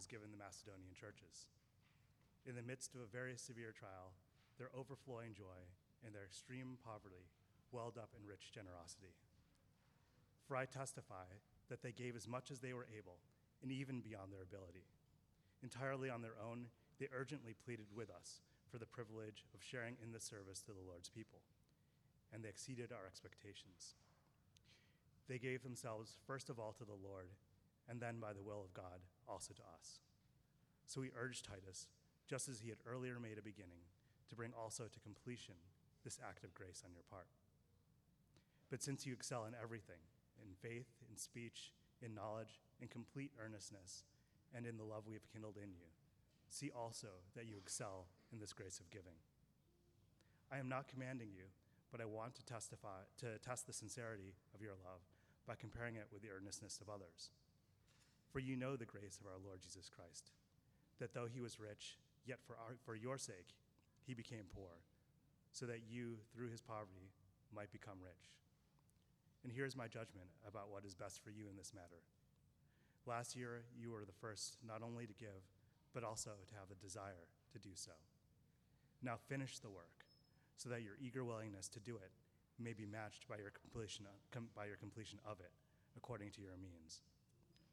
has given the Macedonian churches. In the midst of a very severe trial, their overflowing joy and their extreme poverty welled up in rich generosity. For I testify that they gave as much as they were able, and even beyond their ability. Entirely on their own, they urgently pleaded with us for the privilege of sharing in the service to the Lord's people, and they exceeded our expectations. They gave themselves first of all to the Lord, and then by the will of God also to us. So we urge Titus, just as he had earlier made a beginning, to bring also to completion this act of grace on your part. But since you excel in everything, in faith, in speech, in knowledge, in complete earnestness, and in the love we have kindled in you, see also that you excel in this grace of giving. I am not commanding you, but I want to testify to test the sincerity of your love by comparing it with the earnestness of others. For you know the grace of our Lord Jesus Christ, that though he was rich, yet for, our, for your sake he became poor, so that you, through his poverty, might become rich. And here's my judgment about what is best for you in this matter. Last year, you were the first not only to give, but also to have the desire to do so. Now finish the work, so that your eager willingness to do it may be matched by your completion by your completion of it, according to your means.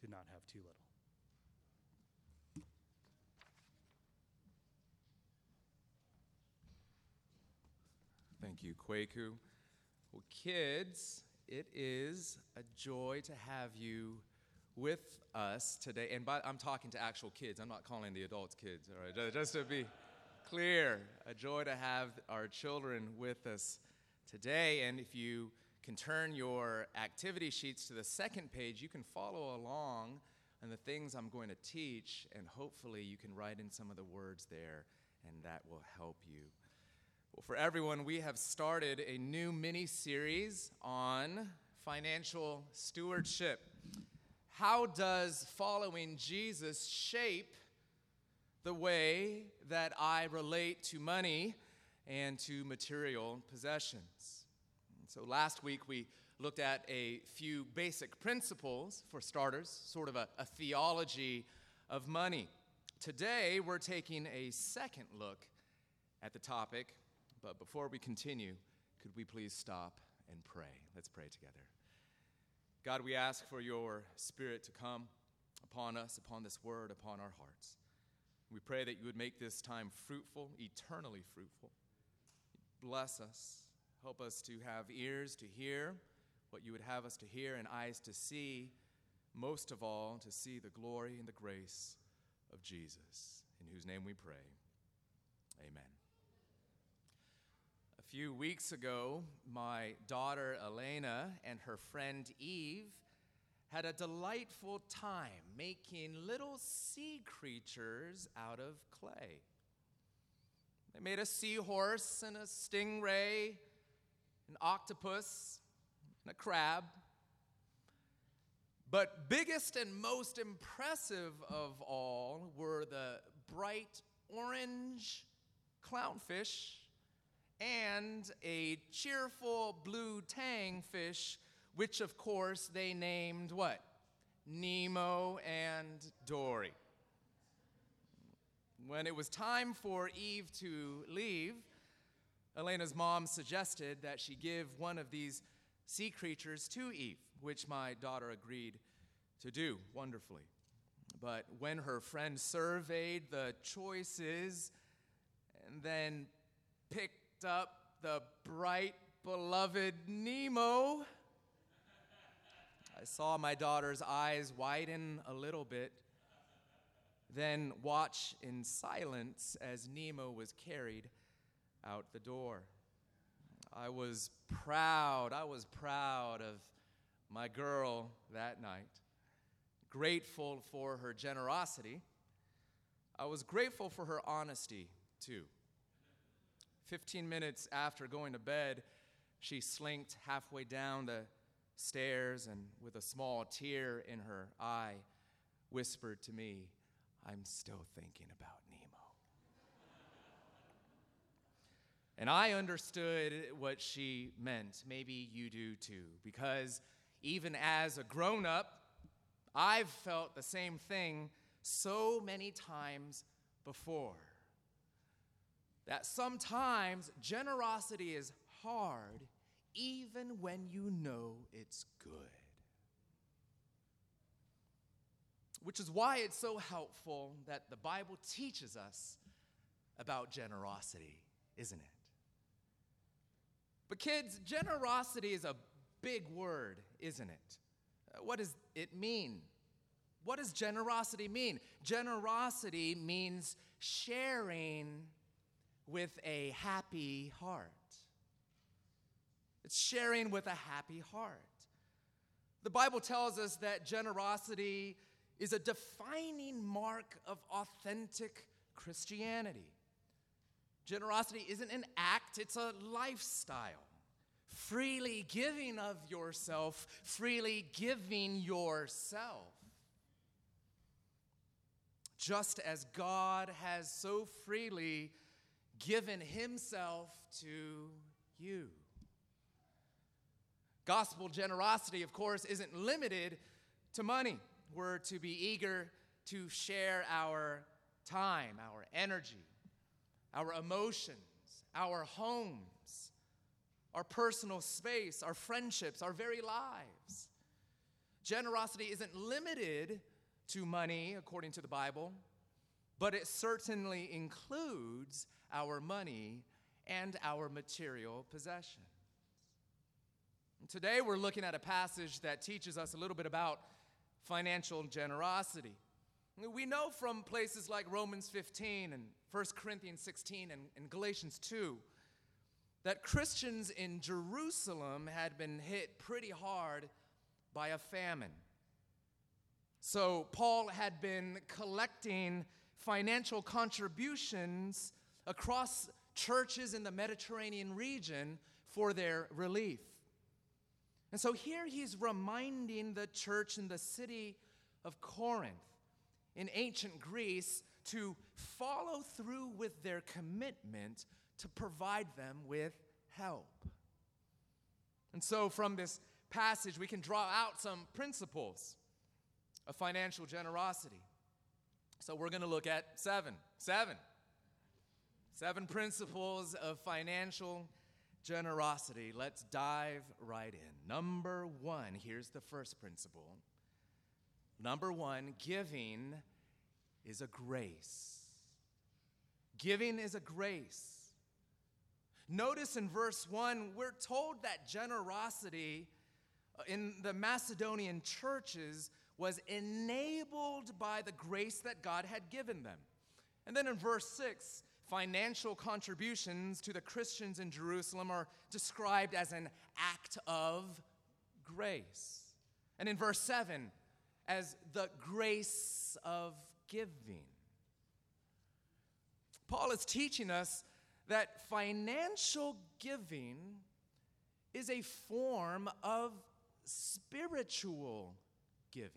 did not have too little. Thank you, Kwaku. Well, kids, it is a joy to have you with us today. And by, I'm talking to actual kids, I'm not calling the adults kids, all right? Just to be clear, a joy to have our children with us today. And if you can turn your activity sheets to the second page, you can follow along on the things I'm going to teach, and hopefully you can write in some of the words there, and that will help you. Well, for everyone, we have started a new mini series on financial stewardship. How does following Jesus shape the way that I relate to money and to material possessions? So, last week we looked at a few basic principles, for starters, sort of a, a theology of money. Today, we're taking a second look at the topic but before we continue, could we please stop and pray? Let's pray together. God, we ask for your Spirit to come upon us, upon this word, upon our hearts. We pray that you would make this time fruitful, eternally fruitful. Bless us. Help us to have ears to hear what you would have us to hear and eyes to see, most of all, to see the glory and the grace of Jesus, in whose name we pray. Amen A few weeks ago, my daughter Elena and her friend Eve had a delightful time making little sea creatures out of clay. They made a seahorse and a stingray, an octopus, and a crab. But biggest and most impressive of all were the bright orange clownfish and a cheerful blue tang fish, which of course they named what? Nemo and Dory. When it was time for Eve to leave, Elena's mom suggested that she give one of these sea creatures to Eve, which my daughter agreed to do wonderfully. But when her friend surveyed the choices and then picked up the bright, beloved Nemo. I saw my daughter's eyes widen a little bit, then watch in silence as Nemo was carried out the door. I was proud, I was proud of my girl that night, grateful for her generosity, I was grateful for her honesty, too. 15 minutes after going to bed, she slinked halfway down the stairs and, with a small tear in her eye, whispered to me, I'm still thinking about Nemo. And I understood what she meant. Maybe you do too, because even as a grown up, I've felt the same thing so many times before. That sometimes generosity is hard even when you know it's good. Which is why it's so helpful that the Bible teaches us about generosity, isn't it? But, kids, generosity is a big word, isn't it? Uh, what does it mean? What does generosity mean? Generosity means sharing with a happy heart. It's sharing with a happy heart. The Bible tells us that generosity is a defining mark of authentic Christianity. Generosity isn't an act, it's a lifestyle. Freely giving of yourself, freely giving yourself. Just as God has so freely given himself to you. Gospel generosity, of course, isn't limited to money. We're to be eager to share our time, our energy, our emotions, our homes, our personal space, our friendships, our very lives. Generosity isn't limited to money, according to the Bible, but it certainly includes our money and our material possessions. Today, we're looking at a passage that teaches us a little bit about financial generosity. We know from places like Romans 15 and 1 Corinthians 16 and, and Galatians 2 that Christians in Jerusalem had been hit pretty hard by a famine. So, Paul had been collecting financial contributions across churches in the Mediterranean region for their relief. And so here he's reminding the church in the city of Corinth in ancient Greece to follow through with their commitment to provide them with help. And so from this passage, we can draw out some principles of financial generosity. So we're going to look at seven. Seven. Seven principles of financial generosity. Let's dive right in. Number one, here's the first principle. Number one, giving is a grace. Giving is a grace. Notice in verse 1, we're told that generosity uh, in the Macedonian churches was enabled by the grace that God had given them. And then in verse 6, financial contributions to the Christians in Jerusalem are described as an act of grace. And in verse 7, as the grace of giving. Paul is teaching us that financial giving is a form of spiritual giving.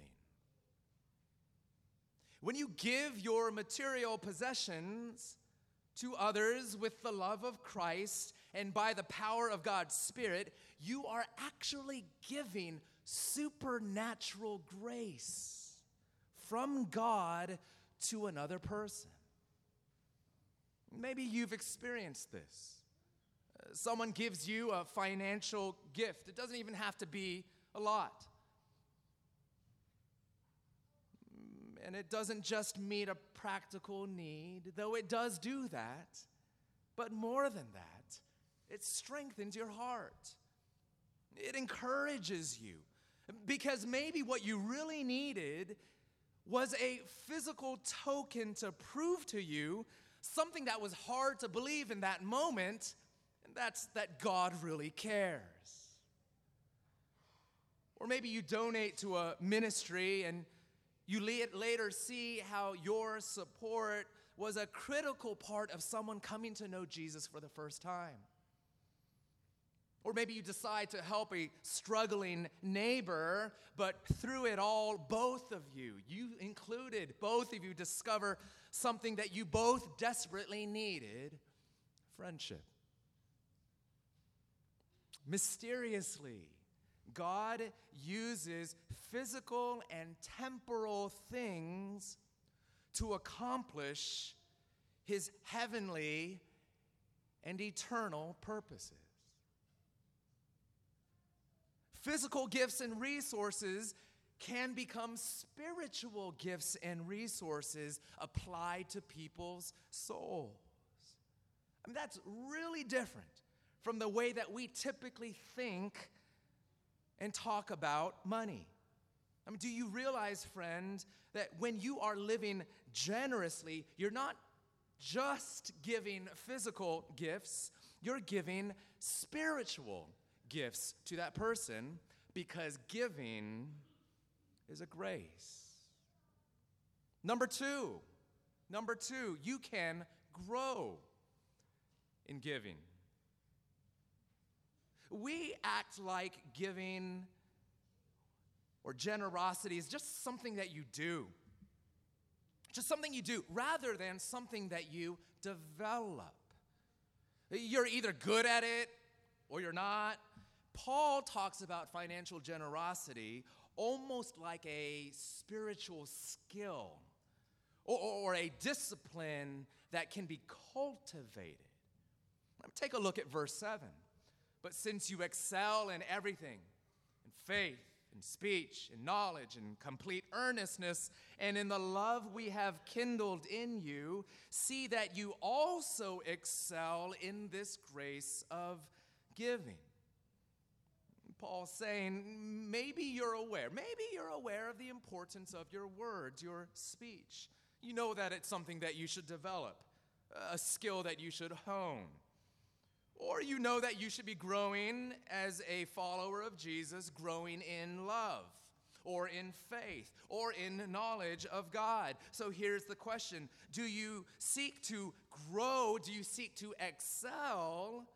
When you give your material possessions to others with the love of Christ and by the power of God's Spirit, you are actually giving supernatural grace from God to another person. Maybe you've experienced this. Uh, someone gives you a financial gift, it doesn't even have to be a lot. and it doesn't just meet a practical need, though it does do that. But more than that, it strengthens your heart. It encourages you. Because maybe what you really needed was a physical token to prove to you something that was hard to believe in that moment, and that's that God really cares. Or maybe you donate to a ministry and You later see how your support was a critical part of someone coming to know Jesus for the first time. Or maybe you decide to help a struggling neighbor, but through it all, both of you, you included, both of you discover something that you both desperately needed friendship. Mysteriously, God uses physical and temporal things to accomplish his heavenly and eternal purposes. Physical gifts and resources can become spiritual gifts and resources applied to people's souls. I mean, that's really different from the way that we typically think and talk about money. I mean, do you realize, friend, that when you are living generously, you're not just giving physical gifts, you're giving spiritual gifts to that person because giving is a grace. Number two, number two, you can grow in giving. We act like giving or generosity is just something that you do. Just something you do rather than something that you develop. You're either good at it or you're not. Paul talks about financial generosity almost like a spiritual skill or, or, a discipline that can be cultivated. Take a look at verse 7. But since you excel in everything, in faith, in speech, in knowledge, in complete earnestness, and in the love we have kindled in you, see that you also excel in this grace of giving. Paul's saying, maybe you're aware, maybe you're aware of the importance of your words, your speech. You know that it's something that you should develop, a skill that you should hone. Or you know that you should be growing as a follower of Jesus, growing in love, or in faith, or in knowledge of God. So here's the question Do you seek to grow? Do you seek to excel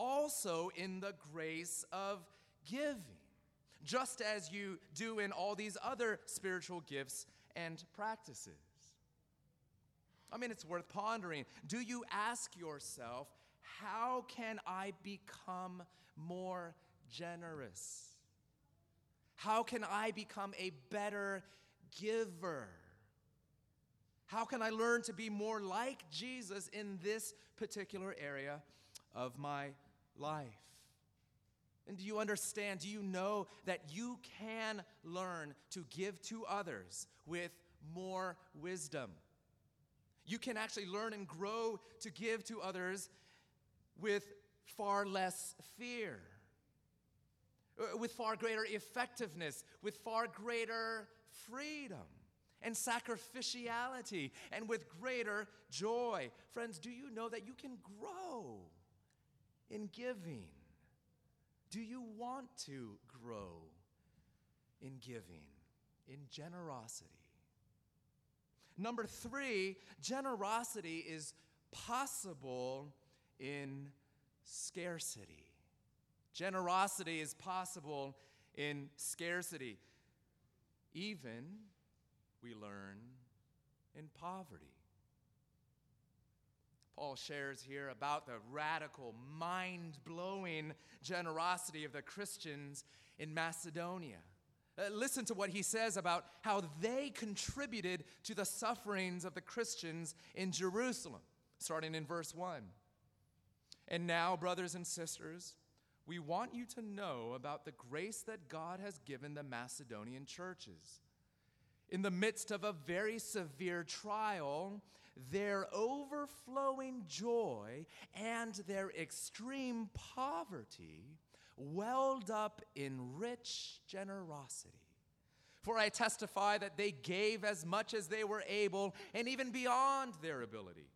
also in the grace of giving, just as you do in all these other spiritual gifts and practices. I mean, it's worth pondering. Do you ask yourself, how can I become more generous? How can I become a better giver? How can I learn to be more like Jesus in this particular area of my life? And do you understand? Do you know that you can learn to give to others with more wisdom? You can actually learn and grow to give to others with far less fear, uh, with far greater effectiveness, with far greater freedom and sacrificiality, and with greater joy. Friends, do you know that you can grow in giving? Do you want to grow in giving, in generosity? Number three, generosity is possible in scarcity. Generosity is possible in scarcity. Even, we learn, in poverty. Paul shares here about the radical, mind blowing generosity of the Christians in Macedonia. Uh, listen to what he says about how they contributed to the sufferings of the Christians in Jerusalem, starting in verse 1. And now, brothers and sisters, we want you to know about the grace that God has given the Macedonian churches. In the midst of a very severe trial, their overflowing joy and their extreme poverty welled up in rich generosity. For I testify that they gave as much as they were able and even beyond their ability.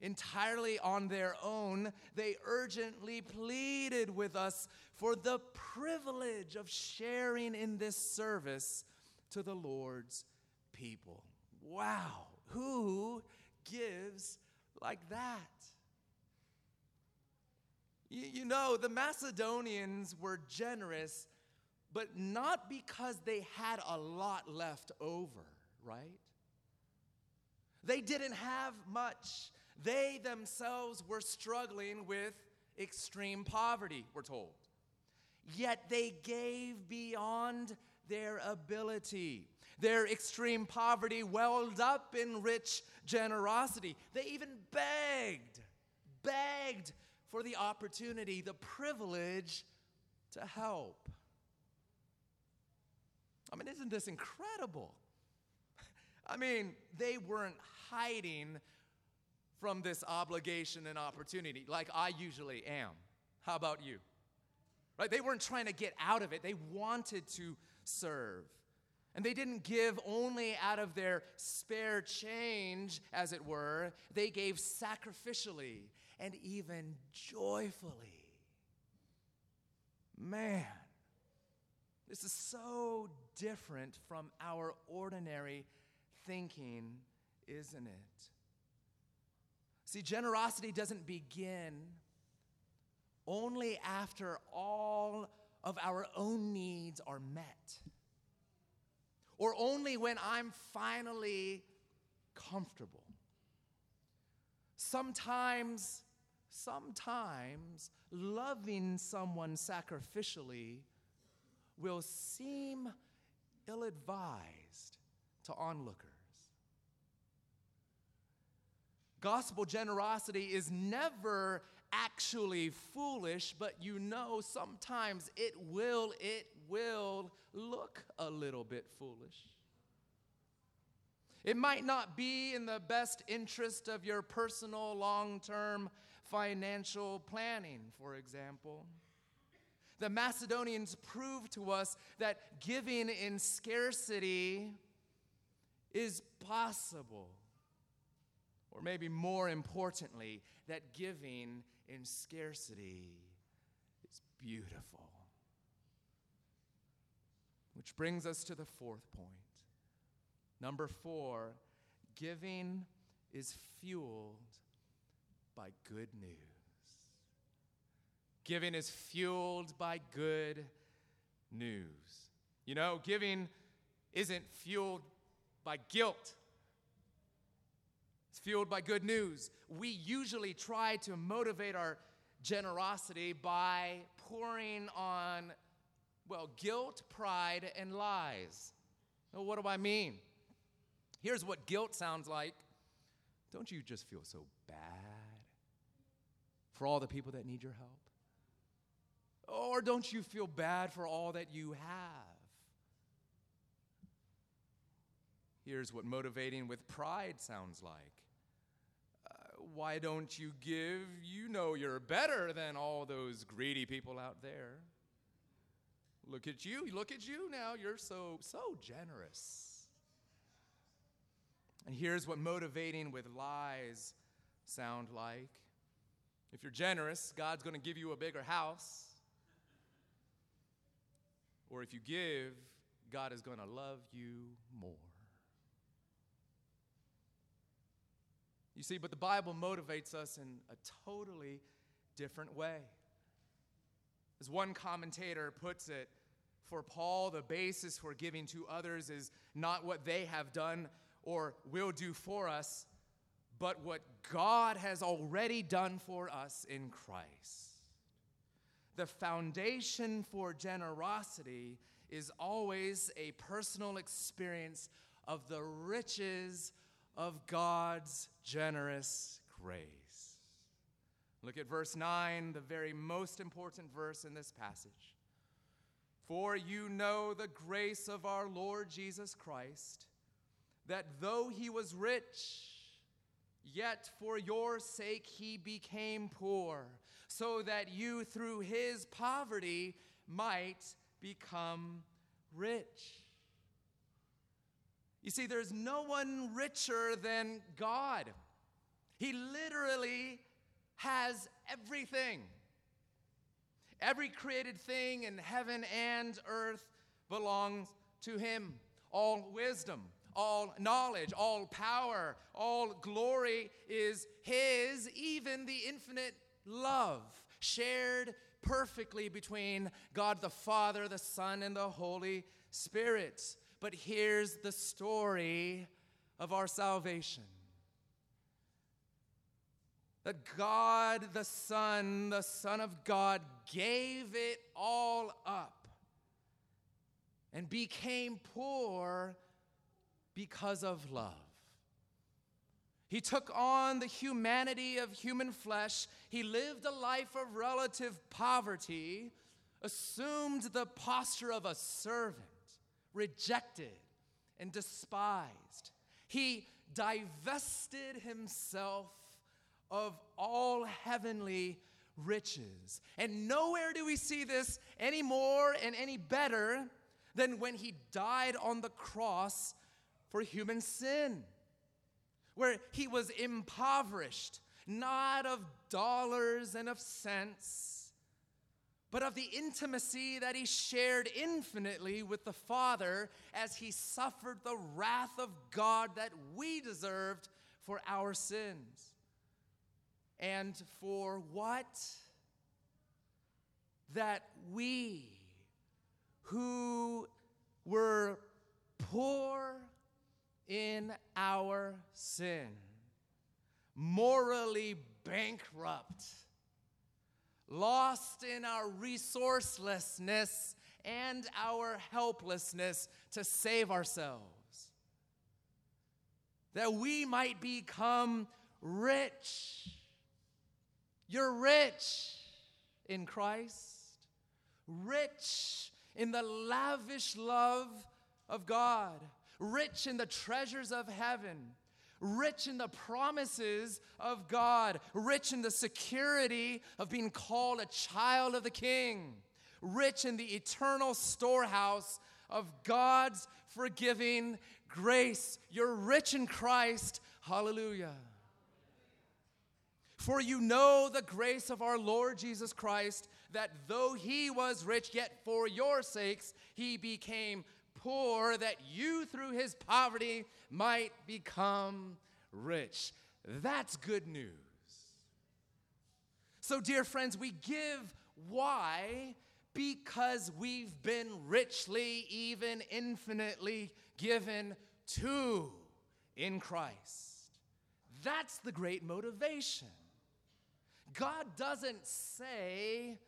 Entirely on their own, they urgently pleaded with us for the privilege of sharing in this service to the Lord's people. Wow, who gives like that? You, you know, the Macedonians were generous, but not because they had a lot left over, right? They didn't have much. They themselves were struggling with extreme poverty, we're told. Yet they gave beyond their ability. Their extreme poverty welled up in rich generosity. They even begged, begged for the opportunity, the privilege to help. I mean, isn't this incredible? I mean, they weren't hiding from this obligation and opportunity like I usually am. How about you? Right? They weren't trying to get out of it, they wanted to serve. And they didn't give only out of their spare change, as it were, they gave sacrificially and even joyfully. Man, this is so different from our ordinary thinking, isn't it? See, generosity doesn't begin only after all of our own needs are met, or only when I'm finally comfortable. Sometimes, sometimes loving someone sacrificially will seem ill advised to onlookers. Gospel generosity is never actually foolish, but you know sometimes it will, it will look a little bit foolish. It might not be in the best interest of your personal long term financial planning, for example. The Macedonians proved to us that giving in scarcity is possible. Or maybe more importantly, that giving in scarcity is beautiful. Which brings us to the fourth point. Number four, giving is fueled by good news. Giving is fueled by good news. You know, giving isn't fueled by guilt. Fueled by good news. We usually try to motivate our generosity by pouring on, well, guilt, pride, and lies. What do I mean? Here's what guilt sounds like Don't you just feel so bad for all the people that need your help? Or don't you feel bad for all that you have? Here's what motivating with pride sounds like why don't you give? You know you're better than all those greedy people out there. Look at you. Look at you now. You're so, so generous. And here's what motivating with lies sound like. If you're generous, God's going to give you a bigger house. Or if you give, God is going to love you more. You see, but the Bible motivates us in a totally different way. As one commentator puts it, for Paul, the basis for giving to others is not what they have done or will do for us, but what God has already done for us in Christ. The foundation for generosity is always a personal experience of the riches of God's generous grace. Look at verse 9, the very most important verse in this passage. For you know the grace of our Lord Jesus Christ, that though he was rich, yet for your sake he became poor, so that you through his poverty might become rich. You see, there's no one richer than God. He literally has everything. Every created thing in heaven and earth belongs to Him. All wisdom, all knowledge, all power, all glory is His, even the infinite love shared perfectly between God the Father, the Son, and the Holy Spirit. But here's the story of our salvation that God the Son, the Son of God, gave it all up and became poor because of love. He took on the humanity of human flesh. He lived a life of relative poverty, assumed the posture of a servant, rejected and despised. He divested himself of all heavenly riches. And nowhere do we see this any more and any better than when he died on the cross for human sin, where he was impoverished, not of dollars and of cents, but of the intimacy that he shared infinitely with the Father as he suffered the wrath of God that we deserved for our sins. And for what? That we, who were poor in our sin, morally bankrupt, lost in our resourcelessness and our helplessness to save ourselves, that we might become rich. You're rich in Christ, rich in the lavish love of God. Rich in the treasures of heaven, rich in the promises of God, rich in the security of being called a child of the King, rich in the eternal storehouse of God's forgiving grace. You're rich in Christ. Hallelujah. For you know the grace of our Lord Jesus Christ, that though he was rich, yet for your sakes he became poor that you through his poverty might become rich. That's good news. So, dear friends, we give why? Because we've been richly, even infinitely given to in Christ. That's the great motivation. God doesn't say,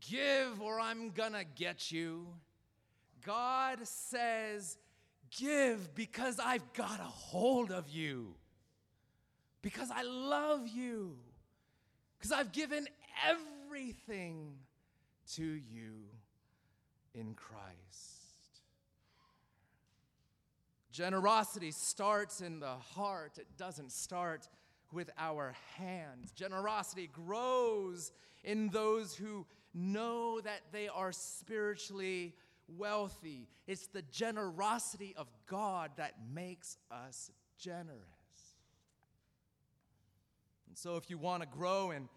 Give or I'm gonna get you. God says, Give because I've got a hold of you, because I love you, because I've given everything to you in Christ. Generosity starts in the heart, it doesn't start with our hands. Generosity grows in those who know that they are spiritually wealthy. It's the generosity of God that makes us generous. And so, if you want to grow in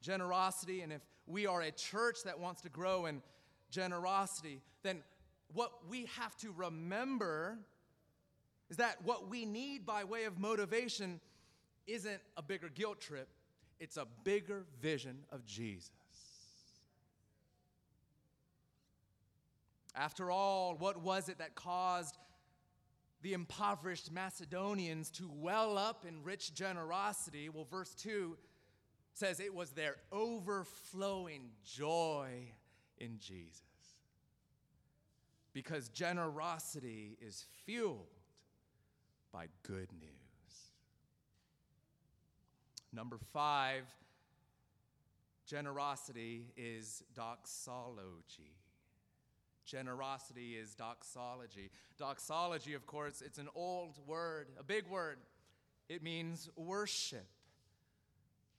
generosity, and if we are a church that wants to grow in generosity, then what we have to remember is that what we need by way of motivation isn't a bigger guilt trip, it's a bigger vision of Jesus. After all, what was it that caused the impoverished Macedonians to well up in rich generosity? Well, verse 2 says it was their overflowing joy in Jesus. Because generosity is fueled by good news. Number five, generosity is doxology. Generosity is doxology. Doxology, of course, it's an old word, a big word. It means worship.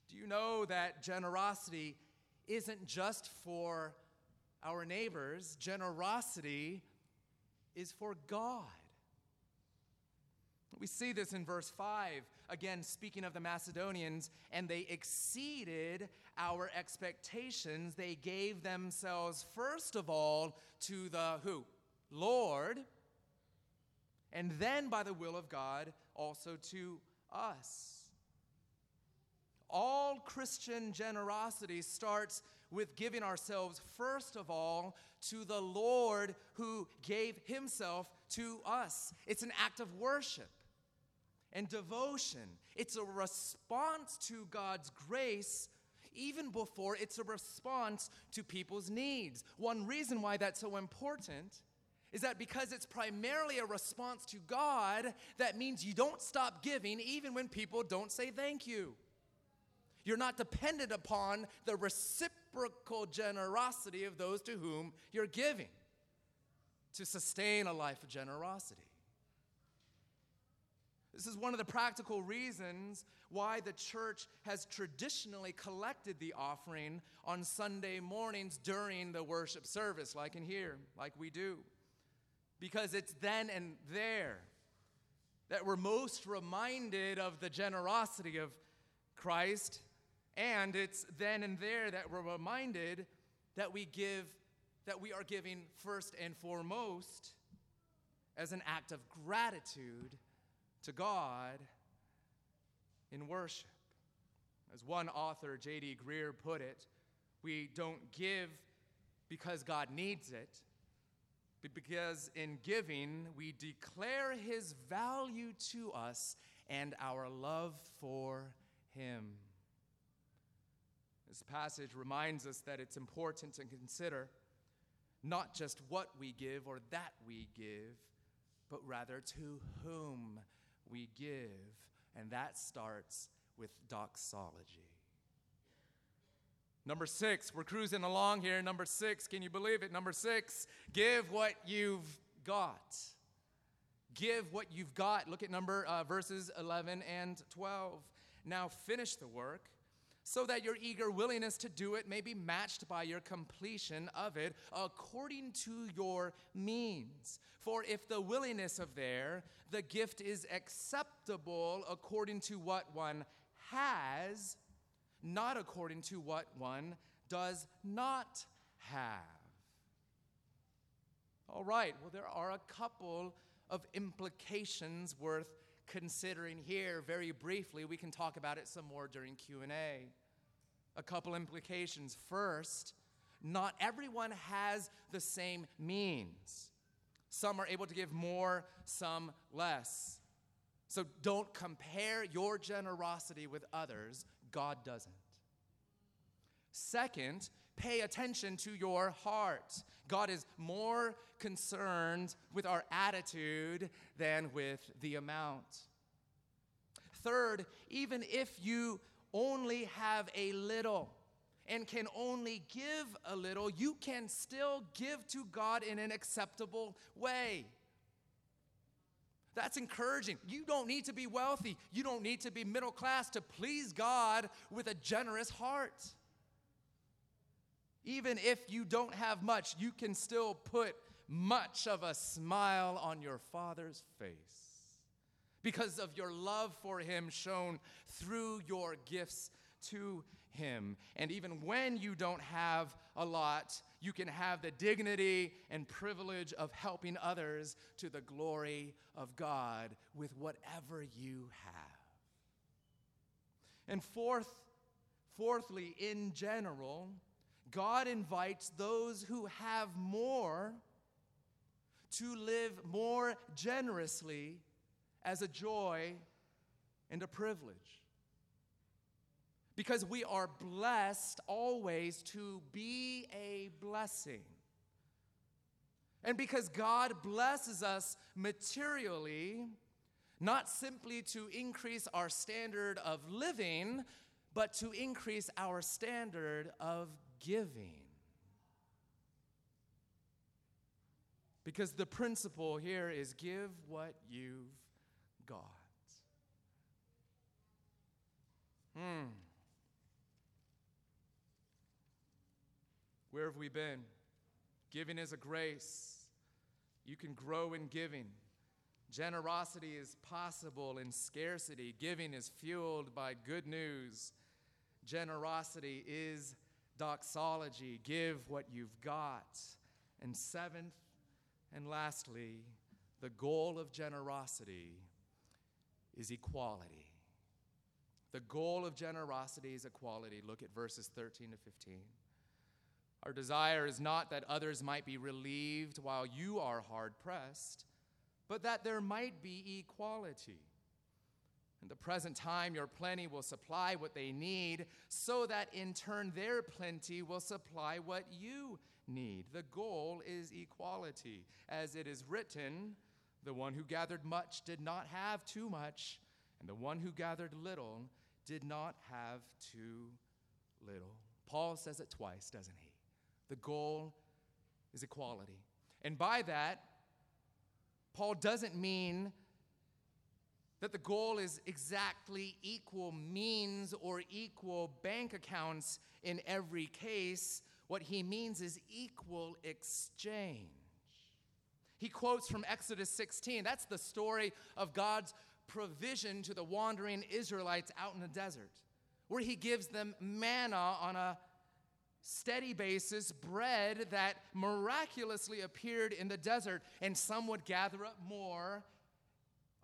Do you know that generosity isn't just for our neighbors? Generosity is for God. We see this in verse 5, again, speaking of the Macedonians, and they exceeded our expectations. They gave themselves, first of all, to the who? Lord. and then by the will of God also to us. All Christian generosity starts with giving ourselves, first of all, to the Lord who gave himself to us. It's an act of worship and devotion, it's a response to God's grace. Even before it's a response to people's needs. One reason why that's so important is that because it's primarily a response to God, that means you don't stop giving even when people don't say thank you. You're not dependent upon the reciprocal generosity of those to whom you're giving to sustain a life of generosity. This is one of the practical reasons why the church has traditionally collected the offering on Sunday mornings during the worship service, like in here, like we do. Because it's then and there that we're most reminded of the generosity of Christ and it's then and there that we're reminded that we give, that we are giving first and foremost as an act of gratitude to God in worship. As one author, J.D. Greear, put it, we don't give because God needs it, but because in giving we declare his value to us and our love for him. This passage reminds us that it's important to consider not just what we give or that we give, but rather to whom we give. And that starts with doxology. Number six, we're cruising along here. Number six, can you believe it? Number six, give what you've got. Give what you've got. Look at number uh, verses 11 and 12. Now finish the work so that your eager willingness to do it may be matched by your completion of it according to your means. For if the willingness of there, the gift is acceptable according to what one has, not according to what one does not have. All right, well, there are a couple of implications worth considering here very briefly. We can talk about it some more during Q&A. A couple implications. First, not everyone has the same means. Some are able to give more, some less. So don't compare your generosity with others. God doesn't. Second, pay attention to your heart. God is more concerned with our attitude than with the amount. Third, even if you only have a little and can only give a little, you can still give to God in an acceptable way. That's encouraging. You don't need to be wealthy. You don't need to be middle class to please God with a generous heart. Even if you don't have much, you can still put much of a smile on your Father's face because of your love for Him shown through your gifts to Him. And even when you don't have a lot, you can have the dignity and privilege of helping others to the glory of God with whatever you have. And fourth, fourthly, in general, God invites those who have more to live more generously as a joy and a privilege. Because we are blessed always to be a blessing. And because God blesses us materially, not simply to increase our standard of living, but to increase our standard of giving. Because the principle here is give what you've got. Hmm. Where have we been? Giving is a grace. You can grow in giving. Generosity is possible in scarcity. Giving is fueled by good news. Generosity is doxology. Give what you've got. And seventh and lastly, the goal of generosity is equality. The goal of generosity is equality. Look at verses 13 to 15. Our desire is not that others might be relieved while you are hard pressed, but that there might be equality. In the present time, your plenty will supply what they need, so that in turn their plenty will supply what you need. The goal is equality. As it is written, the one who gathered much did not have too much, and the one who gathered little did not have too little. Paul says it twice, doesn't he? The goal is equality. And by that, Paul doesn't mean that the goal is exactly equal means or equal bank accounts in every case. What he means is equal exchange. He quotes from Exodus 16. That's the story of God's provision to the wandering Israelites out in the desert, where he gives them manna on a steady basis, bread that miraculously appeared in the desert, and some would gather up more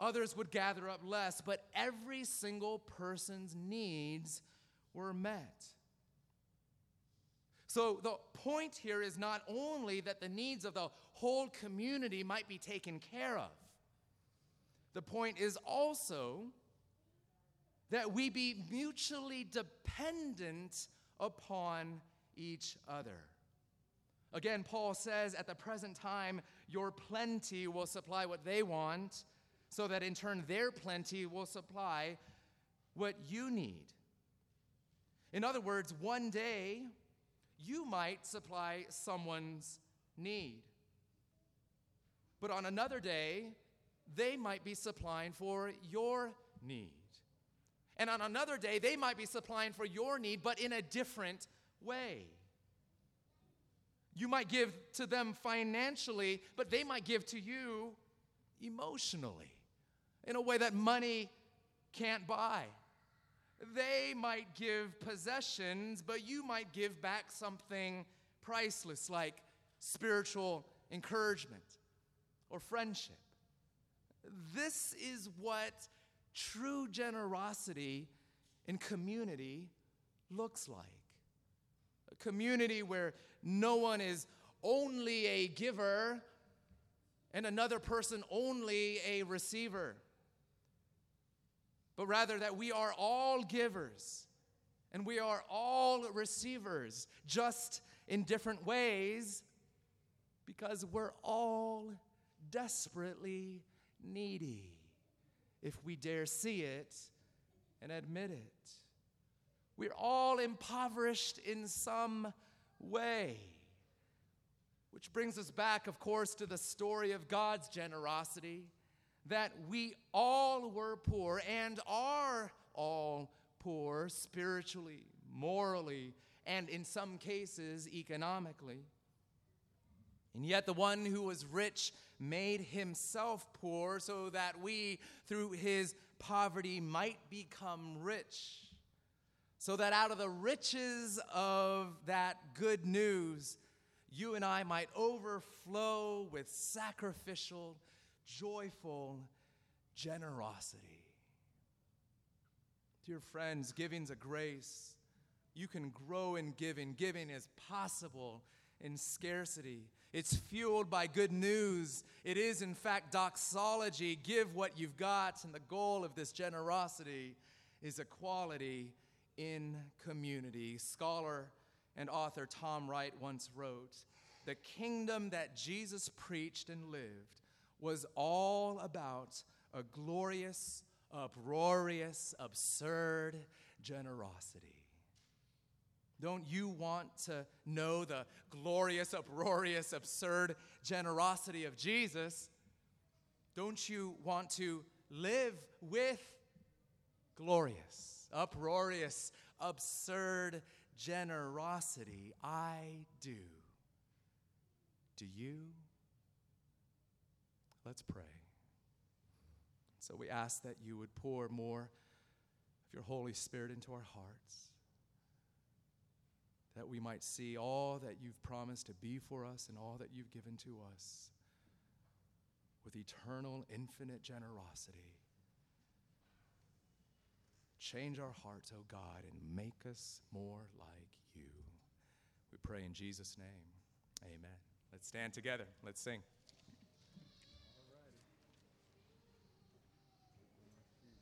Others would gather up less, but every single person's needs were met. So the point here is not only that the needs of the whole community might be taken care of, the point is also that we be mutually dependent upon each other. Again, Paul says, at the present time, your plenty will supply what they want so that in turn their plenty will supply what you need. In other words, one day you might supply someone's need. But on another day, they might be supplying for your need. And on another day, they might be supplying for your need, but in a different way. You might give to them financially, but they might give to you emotionally in a way that money can't buy. They might give possessions, but you might give back something priceless like spiritual encouragement or friendship. This is what true generosity in community looks like. A community where no one is only a giver and another person only a receiver but rather that we are all givers and we are all receivers, just in different ways, because we're all desperately needy if we dare see it and admit it. We're all impoverished in some way. Which brings us back, of course, to the story of God's generosity that we all were poor and are all poor spiritually, morally, and in some cases economically. And yet, the one who was rich made himself poor so that we, through his poverty, might become rich. So that out of the riches of that good news, you and I might overflow with sacrificial joyful generosity. Dear friends, giving's a grace. You can grow in giving. Giving is possible in scarcity. It's fueled by good news. It is, in fact, doxology. Give what you've got. And the goal of this generosity is equality in community. Scholar and author Tom Wright once wrote The kingdom that Jesus preached and lived was all about a glorious, uproarious, absurd generosity. Don't you want to know the glorious, uproarious, absurd generosity of Jesus? Don't you want to live with glorious, uproarious, absurd generosity? I do. Do you? Let's pray. So we ask that you would pour more of your Holy Spirit into our hearts, that we might see all that you've promised to be for us and all that you've given to us. with eternal, infinite generosity. Change our hearts, O oh God, and make us more like you. We pray in Jesus' name. Amen. Let's stand together. Let's sing.